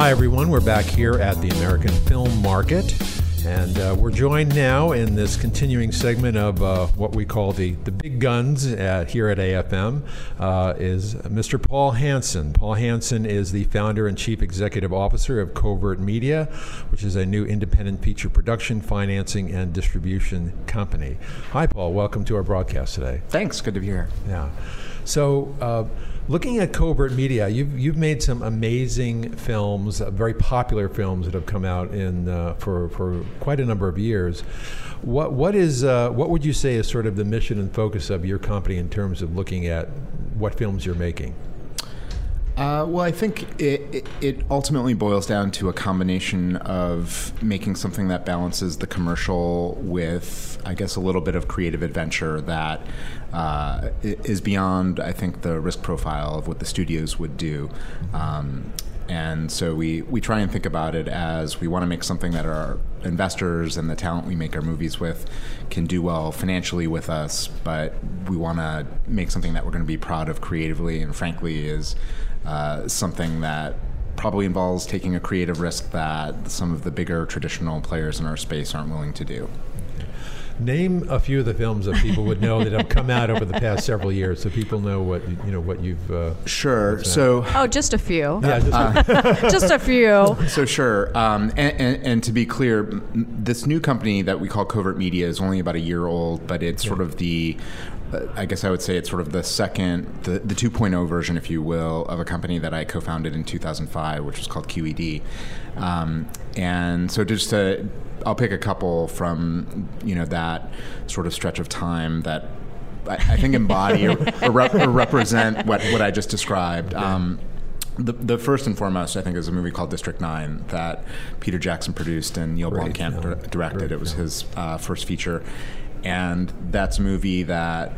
Hi, everyone. We're back here at the American Film Market. And uh, we're joined now in this continuing segment of uh, what we call the, the big guns at, here at AFM uh, is Mr. Paul Hanson. Paul Hanson is the founder and chief executive officer of Covert Media, which is a new independent feature production, financing, and distribution company. Hi, Paul. Welcome to our broadcast today. Thanks. Good to be here. Yeah. So, uh, looking at covert media, you've you've made some amazing films, uh, very popular films that have come out in uh, for for quite a number of years. What what is uh, what would you say is sort of the mission and focus of your company in terms of looking at what films you're making? Uh, well, I think it, it, ultimately boils down to a combination of making something that balances the commercial with, I guess, a little bit of creative adventure that uh, is beyond, I think, the risk profile of what the studios would do. Um, and so we, we try and think about it as we want to make something that our investors and the talent we make our movies with can do well financially with us, but we want to make something that we're going to be proud of creatively and frankly is uh, something that probably involves taking a creative risk that some of the bigger traditional players in our space aren't willing to do. Name a few of the films that people would know that have come out over the past several years, so people know what you know what you've. Uh, sure. So. Oh, just a few. Yeah, just, uh, just a few. So sure, um, and, and, and, to be clear, this new company that we call Covert Media is only about a year old, but it's yeah. sort of the I guess I would say it's sort of the second, the, the 2.0 version, if you will, of a company that I co founded in 2005, which was called QED. Um, and so just to, I'll pick a couple from, you know, that sort of stretch of time that I, I think embody or, or, rep, or, represent what, what I just described. Um, the, the, first and foremost, I think, is a movie called District Nine that Peter Jackson produced and Neill Blomkamp directed. Great it was film. his uh, first feature, and that's a movie that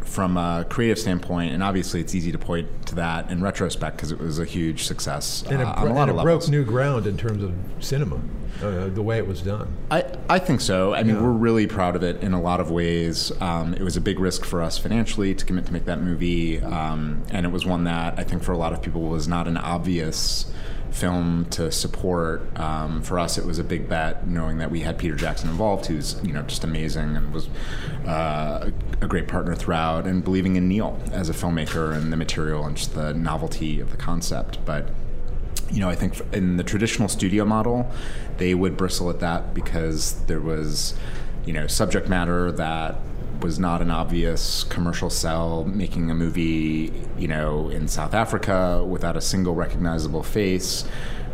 from a creative standpoint, and obviously it's easy to point to that in retrospect because it was a huge success and it, uh, on a lot and it broke new ground in terms of cinema, uh, the way it was done. I, I think so. I mean, we're really proud of it in a lot of ways. Um, it was a big risk for us financially to commit to make that movie, um, and it was one that I think for a lot of people was not an obvious film to support. Um, for us, it was a big bet, knowing that we had Peter Jackson involved, who's you know just amazing and was uh, a great partner throughout, and believing in Neill as a filmmaker and the material and just the novelty of the concept. But you know, I think in the traditional studio model, they would bristle at that because there was you know subject matter that was not an obvious commercial sell, making a movie, you know, in South Africa without a single recognizable face,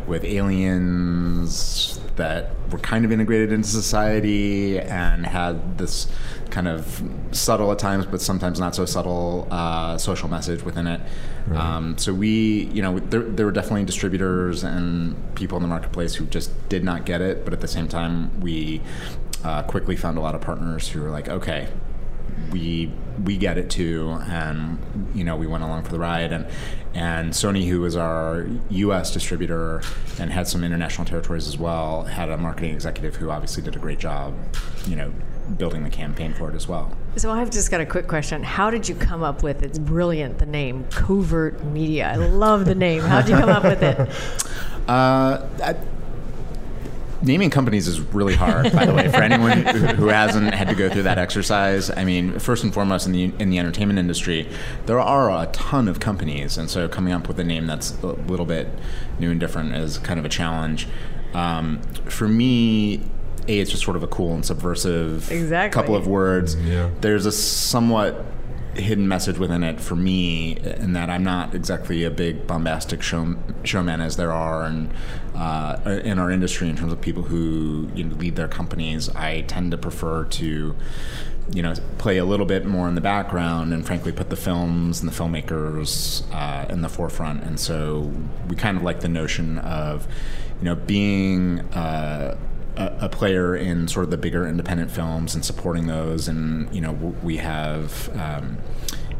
with aliens that were kind of integrated into society and had this kind of subtle at times, but sometimes not so subtle uh, social message within it. Right. Um, so we, you know, there, there were definitely distributors and people in the marketplace who just did not get it, but at the same time, we uh, quickly found a lot of partners who were like, okay, we we get it too, and you know we went along for the ride. And and Sony, who was our U.S. distributor and had some international territories as well, had a marketing executive who obviously did a great job, you know, building the campaign for it as well. So I've just got a quick question. How did you come up with it's brilliant the name Covert Media? I love the name. How did you come up with it? Uh, I, naming companies is really hard, by the way, for anyone who hasn't had to go through that exercise. I mean, first and foremost, in the in the entertainment industry, there are a ton of companies, and so coming up with a name that's a little bit new and different is kind of a challenge. Um, for me, a it's just sort of a cool and subversive exactly. couple of words. Yeah. There's a somewhat hidden message within it for me in that I'm not exactly a big bombastic show, showman as there are in, uh, in our industry in terms of people who you know, lead their companies. I tend to prefer to you know play a little bit more in the background and frankly put the films and the filmmakers uh, in the forefront and so we kind of like the notion of you know being uh, a, player in sort of the bigger independent films and supporting those. And you know, we have. Um,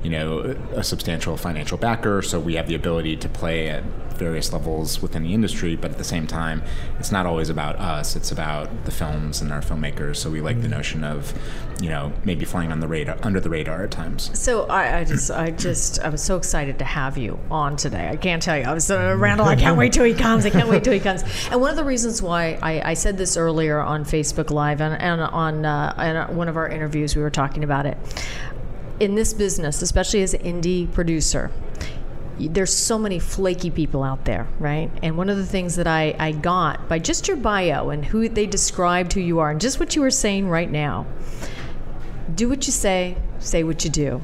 you know, a substantial financial backer, so we have the ability to play at various levels within the industry. But at the same time, it's not always about us; it's about the films and our filmmakers. So we like mm-hmm. the notion of, you know, maybe flying on the radar, under the radar at times. So I, I just, I just, I was so excited to have you on today. I can't tell you. I was uh, Randall. I can't wait till he comes. I can't wait till he comes. And one of the reasons why I, I said this earlier on Facebook Live and, and on uh, one of our interviews, we were talking about it in this business, especially as an indie producer, there's so many flaky people out there, right? And one of the things that I, I got by just your bio and who they described who you are, and just what you were saying right now do what you say, say what you do.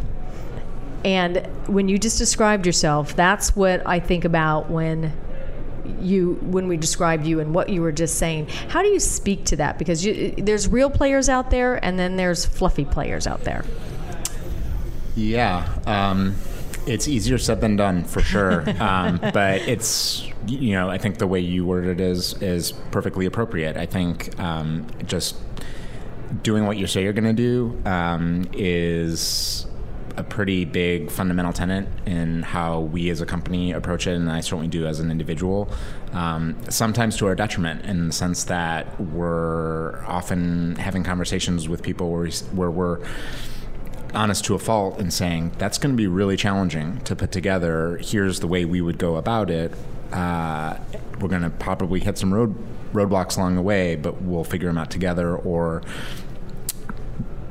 And when you just described yourself, that's what I think about when you when we described you and what you were just saying. How do you speak to that? Because you, there's real players out there, and then there's fluffy players out there. Yeah. Um, it's easier said than done for sure. um, but it's, you know, I think the way you worded it is, is perfectly appropriate. I think um, just doing what you say you're going to do um, is a pretty big fundamental tenet in how we as a company approach it, and I certainly do as an individual. Um, sometimes to our detriment, in the sense that we're often having conversations with people where, we, where we're honest to a fault and saying that's going to be really challenging to put together. Here's the way we would go about it. Uh, we're going to probably hit some road roadblocks along the way, but we'll figure them out together. Or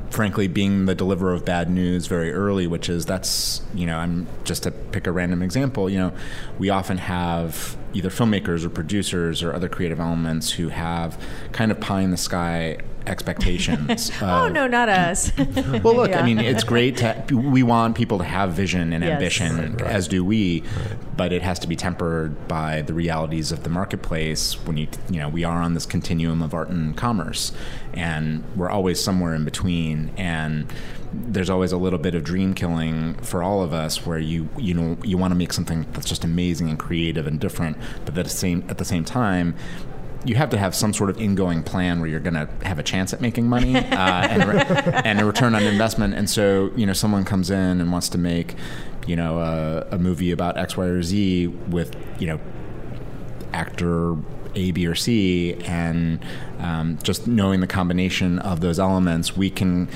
frankly, being the deliverer of bad news very early, which is that's you know I'm just to pick a random example. You know, we often have either filmmakers or producers or other creative elements who have kind of pie in the sky expectations. oh no, not us. well, look, yeah. I mean, it's great to. We want people to have vision and yes. ambition, right, right. as do we, right. but it has to be tempered by the realities of the marketplace. When you, you know, we are on this continuum of art and commerce, and we're always somewhere in between, and there's always a little bit of dream killing for all of us where you you know you want to make something that's just amazing and creative and different but at the same at the same time you have to have some sort of ingoing plan where you're going to have a chance at making money uh, and, re- and, a return on investment. And so, you know, someone comes in and wants to make, you know, a, a movie about X, Y, or Z with, you know, actor A, B, or C, and um, just knowing the combination of those elements, we can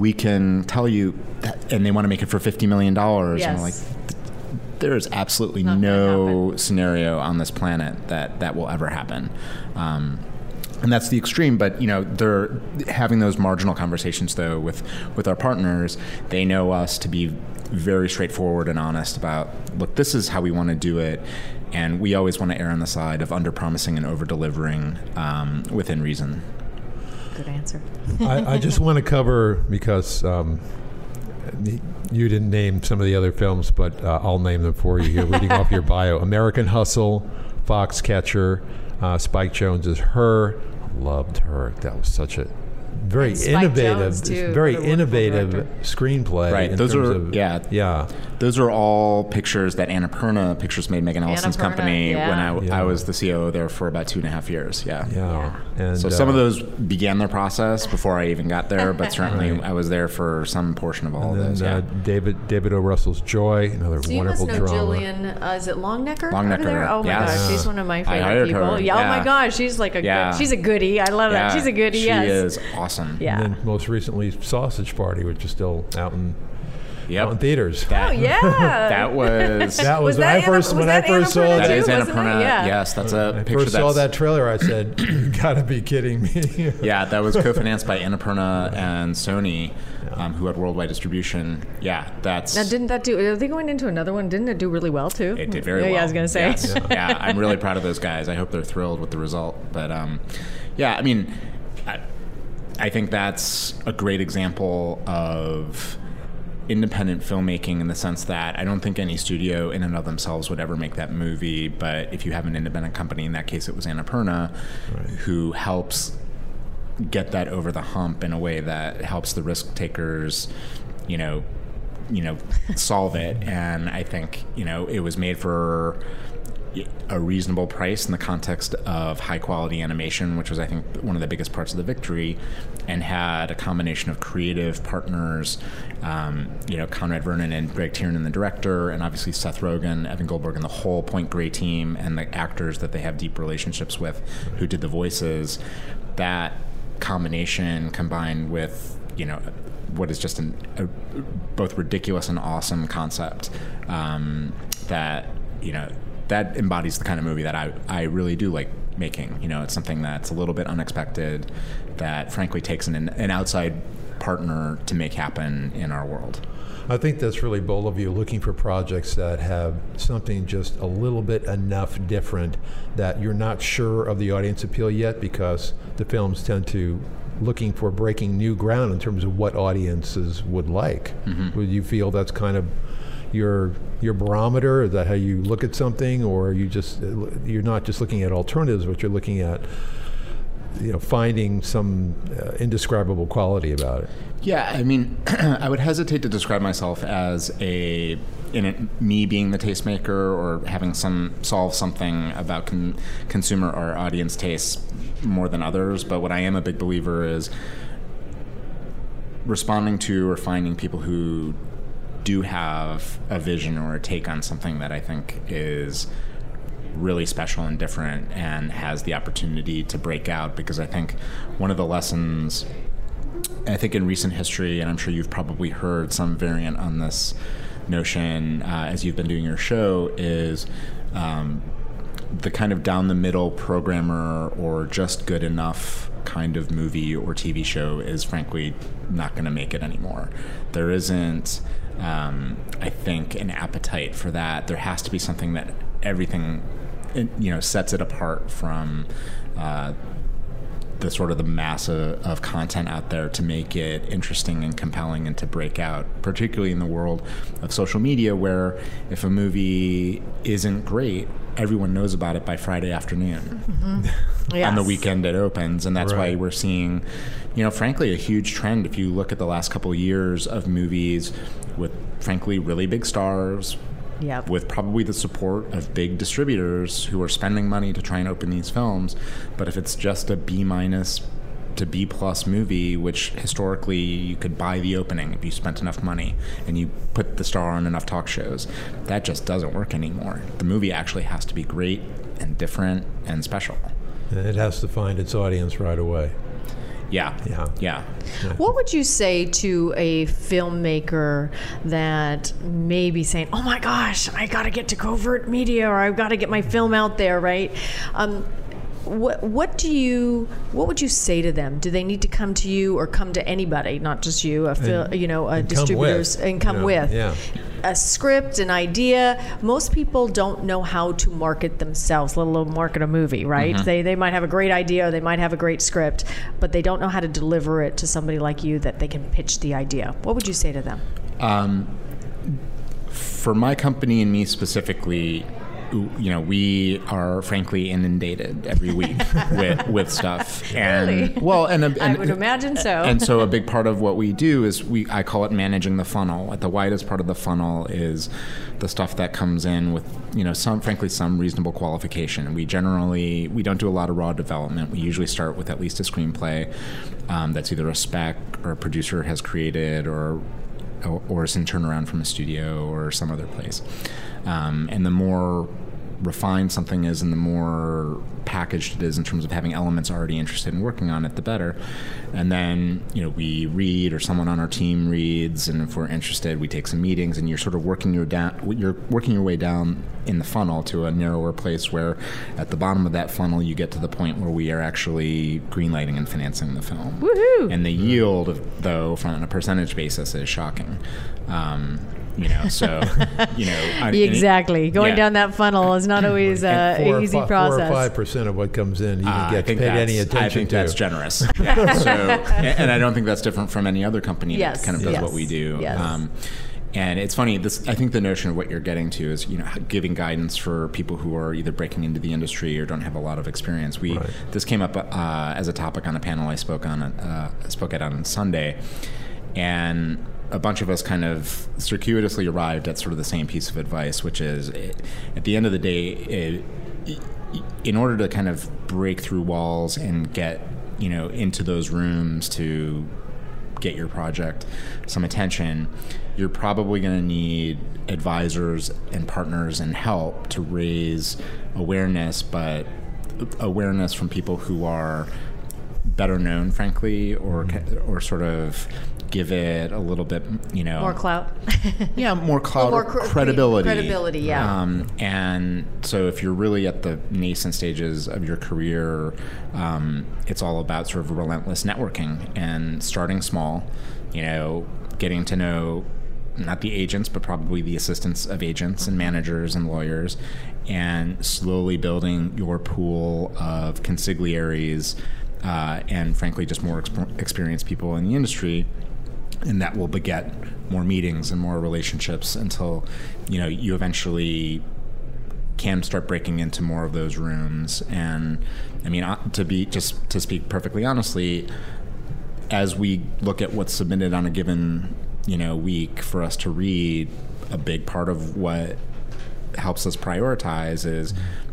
we can tell you, that, and they want to make it for fifty million dollars, yes. and we're like, there is absolutely no scenario on this planet that that will ever happen. Um, and that's the extreme but you know they're having those marginal conversations though with with our partners they know us to be very straightforward and honest about look this is how we want to do it and we always want to err on the side of under promising and over delivering um, within reason good answer I, I, just want to cover because um, you didn't name some of the other films, but uh, I'll name them for you here, reading off your bio. American Hustle, Foxcatcher, uh, Spike is Her. Loved her. That was such a very innovative, too, very innovative screenplay. Right. Those are of, yeah, yeah. Those are all pictures that Annapurna Pictures made Megan Ellison's Annapurna, company yeah. when I, yeah. I, was the CEO there for about two and a half years. Yeah. Yeah. And, so uh, some of those began their process before I even got there, but certainly right. I was there for some portion of all and of those. Uh, David David O. Russell's Joy, another so wonderful you must know drama. Jillian, uh, is it Longnecker? Longnecker. Oh my yes. gosh, she's one of my favorite people. Yeah. Oh my gosh, she's like a good, she's a goodie. I love that. She's a goodie. She yes. is awesome. Yeah. And then most recently, Sausage Party, which is still out in Yep. Out in theaters. That, oh yeah. that was that was, was when that I first when I first saw that is Annapurna. Yeah. Yes, that's a I picture. First saw that trailer, I said, "You gotta be kidding me." yeah, that was co-financed by Annapurna and Sony, um, who had worldwide distribution. Yeah, that's. Now, didn't that do? Are they going into another one? Didn't it do really well too? It did very yeah, well. Yeah, I was gonna say. Yes. yeah. yeah, I'm really proud of those guys. I hope they're thrilled with the result. But um, yeah, I mean. I, I think that's a great example of independent filmmaking in the sense that I don't think any studio in and of themselves would ever make that movie. But if you have an independent company, in that case it was Annapurna, right. who helps get that over the hump in a way that helps the risk takers, you know, you know, solve it. And I think you know it was made for a reasonable price in the context of high quality animation, which was, I think, one of the biggest parts of the victory, and had a combination of creative partners, um, you know, Conrad Vernon and Greg Tiernan, the director, and obviously Seth Rogen, Evan Goldberg, and the whole Point Grey team, and the actors that they have deep relationships with who did the voices. That combination combined with, you know, what is just an, a both ridiculous and awesome concept um, that, you know, that embodies the kind of movie that I, I really do like making. You know, it's something that's a little bit unexpected that frankly takes an, an outside partner to make happen in our world. I think that's really bold of you looking for projects that have something just a little bit enough different that you're not sure of the audience appeal yet because the films tend to looking for breaking new ground in terms of what audiences would like. Mm-hmm. Would you feel that's kind of your your barometer? Is that how you look at something, or you just you're not just looking at alternatives, but you're looking at you know finding some uh, indescribable quality about it? Yeah, I mean, I would hesitate to describe myself as a in it, me being the tastemaker or having some solve something about con- consumer or audience tastes more than others. But what I am a big believer is responding to or finding people who do have a vision or a take on something that I think is really special and different and has the opportunity to break out because I think one of the lessons I think in recent history and I'm sure you've probably heard some variant on this notion uh, as you've been doing your show is um, the kind of down the middle programmer or just good enough kind of movie or TV show is frankly not going to make it anymore. There isn't um, I think, an appetite for that. There has to be something that everything, you know, sets it apart from uh, the sort of the mass of, of, content out there to make it interesting and compelling and to break out, particularly in the world of social media, where if a movie isn't great, everyone knows about it by Friday afternoon. Mm-hmm. yes. On the weekend it opens, and that's right. why we're seeing, you know, frankly, a huge trend. If you look at the last couple of years of movies with, frankly, really big stars. Yep. With probably the support of big distributors who are spending money to try and open these films, but if it's just a B minus to B plus movie, which historically you could buy the opening if you spent enough money and you put the star on enough talk shows. That just doesn't work anymore. The movie actually has to be great and different and special. And it has to find its audience right away. Yeah. Yeah. Yeah. What would you say to a filmmaker that may be saying, "Oh my gosh, I got to get to covert media, or I've got to get my film out there"? Right? Um, what what do you what would you say to them? Do they need to come to you or come to anybody, not just you, a fil, and, you know, a distributors come and come you know, with yeah. A script, an idea? Most people don't know how to market themselves, let alone market a movie, right? Mm-hmm. They they might have a great idea, or they might have a great script, but they don't know how to deliver it to somebody like you that they can pitch the idea. What would you say to them? Um, for my company and me specifically, you know, we are frankly inundated every week with, with stuff. And really? well, and, and, I would imagine so. And so a big part of what we do is we I call it managing the funnel. At the widest part of the funnel is the stuff that comes in with you know some frankly some reasonable qualification. We generally we don't do a lot of raw development. We usually start with at least a screenplay um, that's either a spec or a producer has created or or is in turnaround from a studio or some other place. Um, and the more refined something is and the more packaged it is in terms of having elements already interested in working on it, the better. And then, you know, we read or someone on our team reads, and if we're interested, we take some meetings, and you're sort of working your down, you're working your way down in the funnel to a narrower place where, at the bottom of that funnel, you get to the point where we are actually greenlighting and financing the film. Woohoo! And the yield, though, from a percentage basis, is shocking. Um, you know. So, you know, I, exactly. It, Going yeah. down that funnel is not always uh, an easy process. Four or five percent of what comes in, you uh, get paid any attention I think to. that's generous. Yeah. so, and I don't think that's different from any other company yes. that kind of does yes. what we do. Yes. Um, and it's funny. This I think the notion of what you're getting to is you know giving guidance for people who are either breaking into the industry or don't have a lot of experience. We right. this came up uh, as a topic on a panel I spoke on uh, spoke at on Sunday, and a bunch of us kind of circuitously arrived at sort of the same piece of advice, which is at the end of the day, it, in order to kind of break through walls and get you know into those rooms to get your project some attention, you're probably going to need advisors and partners and help to raise awareness, but awareness from people who are better known, frankly, or or sort of give it a little bit, you know, more clout. yeah, more clout, more cr- credibility. Credibility, yeah. Um, and so, if you're really at the nascent stages of your career, um, it's all about sort of relentless networking and starting small. You know, getting to know not the agents, but probably the assistants of agents and managers and lawyers, and slowly building your pool of consigliaries uh, and, frankly, just more exp- experienced people in the industry. And that will beget more meetings and more relationships until, you know, you eventually can start breaking into more of those rooms. And I mean, uh, to be just to speak perfectly honestly, as we look at what's submitted on a given you know week for us to read, a big part of what helps us prioritize is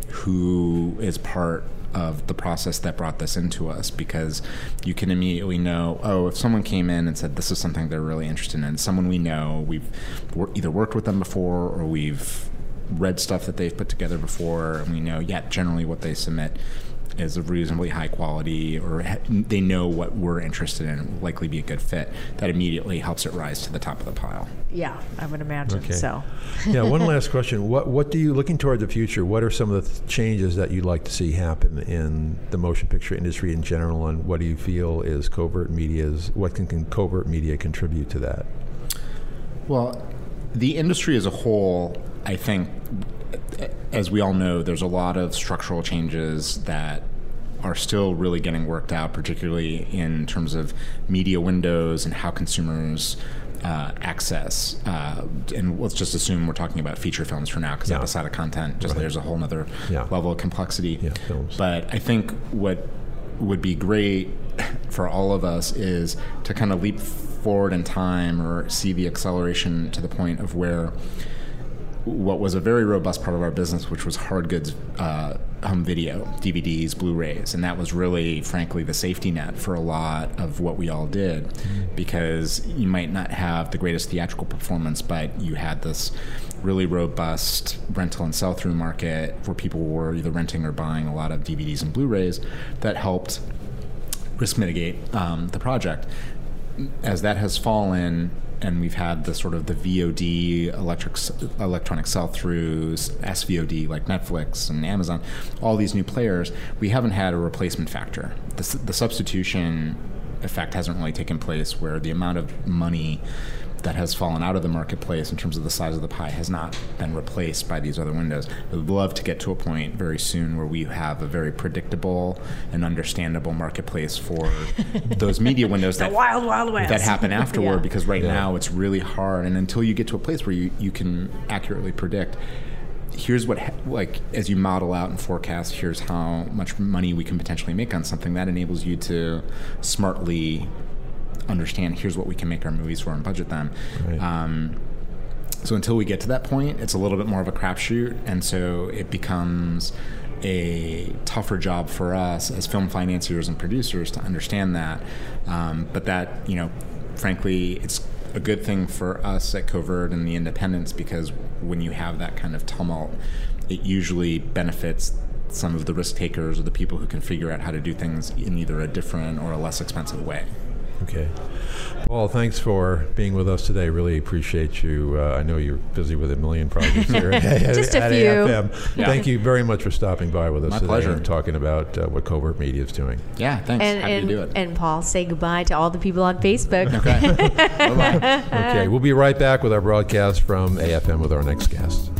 who is part of the process that brought this into us because you can immediately know oh if someone came in and said this is something they're really interested in someone we know we've either worked with them before or we've read stuff that they've put together before and we know yeah generally what they submit is of reasonably high quality or they know what we're interested in will likely be a good fit, that immediately helps it rise to the top of the pile. Yeah, I would imagine okay. so. yeah, one last question. What what do you looking toward the future? What are some of the th- changes that you'd like to see happen in the motion picture industry in general and what do you feel is covert media's what can, can covert media contribute to that? Well, the industry as a whole, I think as we all know, there's a lot of structural changes that are still really getting worked out, particularly in terms of media windows and how consumers uh, access. Uh, and let's just assume we're talking about feature films for now, because yeah. episodic content just right. there's a whole other yeah. level of complexity. Yeah, but I think what would be great for all of us is to kind of leap forward in time or see the acceleration to the point of where what was a very robust part of our business, which was hard goods uh, home video, DVDs, Blu-rays, and that was really, frankly, the safety net for a lot of what we all did, because you might not have the greatest theatrical performance, but you had this really robust rental and sell-through market where people were either renting or buying a lot of DVDs and Blu-rays that helped risk mitigate um, the project. As that has fallen, and we've had the sort of the VOD electric electronic sell-throughs, SVOD like Netflix and Amazon, all these new players. We haven't had a replacement factor. The, the substitution effect hasn't really taken place, where the amount of money that has fallen out of the marketplace in terms of the size of the pie has not been replaced by these other windows. I'd love to get to a point very soon where we have a very predictable and understandable marketplace for those media windows that wild, wild west. that happen afterward. yeah. Because right yeah. now it's really hard, and until you get to a place where you, you can accurately predict here's what like as you model out and forecast here's how much money we can potentially make on something that enables you to smartly understand here's what we can make our movies for and budget them. Right. Um, so until we get to that point, it's a little bit more of a crapshoot, and so it becomes a tougher job for us as film financiers and producers to understand that. Um, but that, you know, frankly, it's a good thing for us at Covert and the independents because when you have that kind of tumult, it usually benefits some of the risk takers or the people who can figure out how to do things in either a different or a less expensive way. Okay. Paul, thanks for being with us today. Really appreciate you. Uh, I know you're busy with a million projects here at, Just a at few. AFM. Yeah. Thank you very much for stopping by with us My today pleasure. and talking about uh, what Covert Media is doing. Yeah, thanks. And, Happy and, to do it. And Paul, say goodbye to all the people on Facebook. Okay. okay, we'll be right back with our broadcast from AFM with our next guest.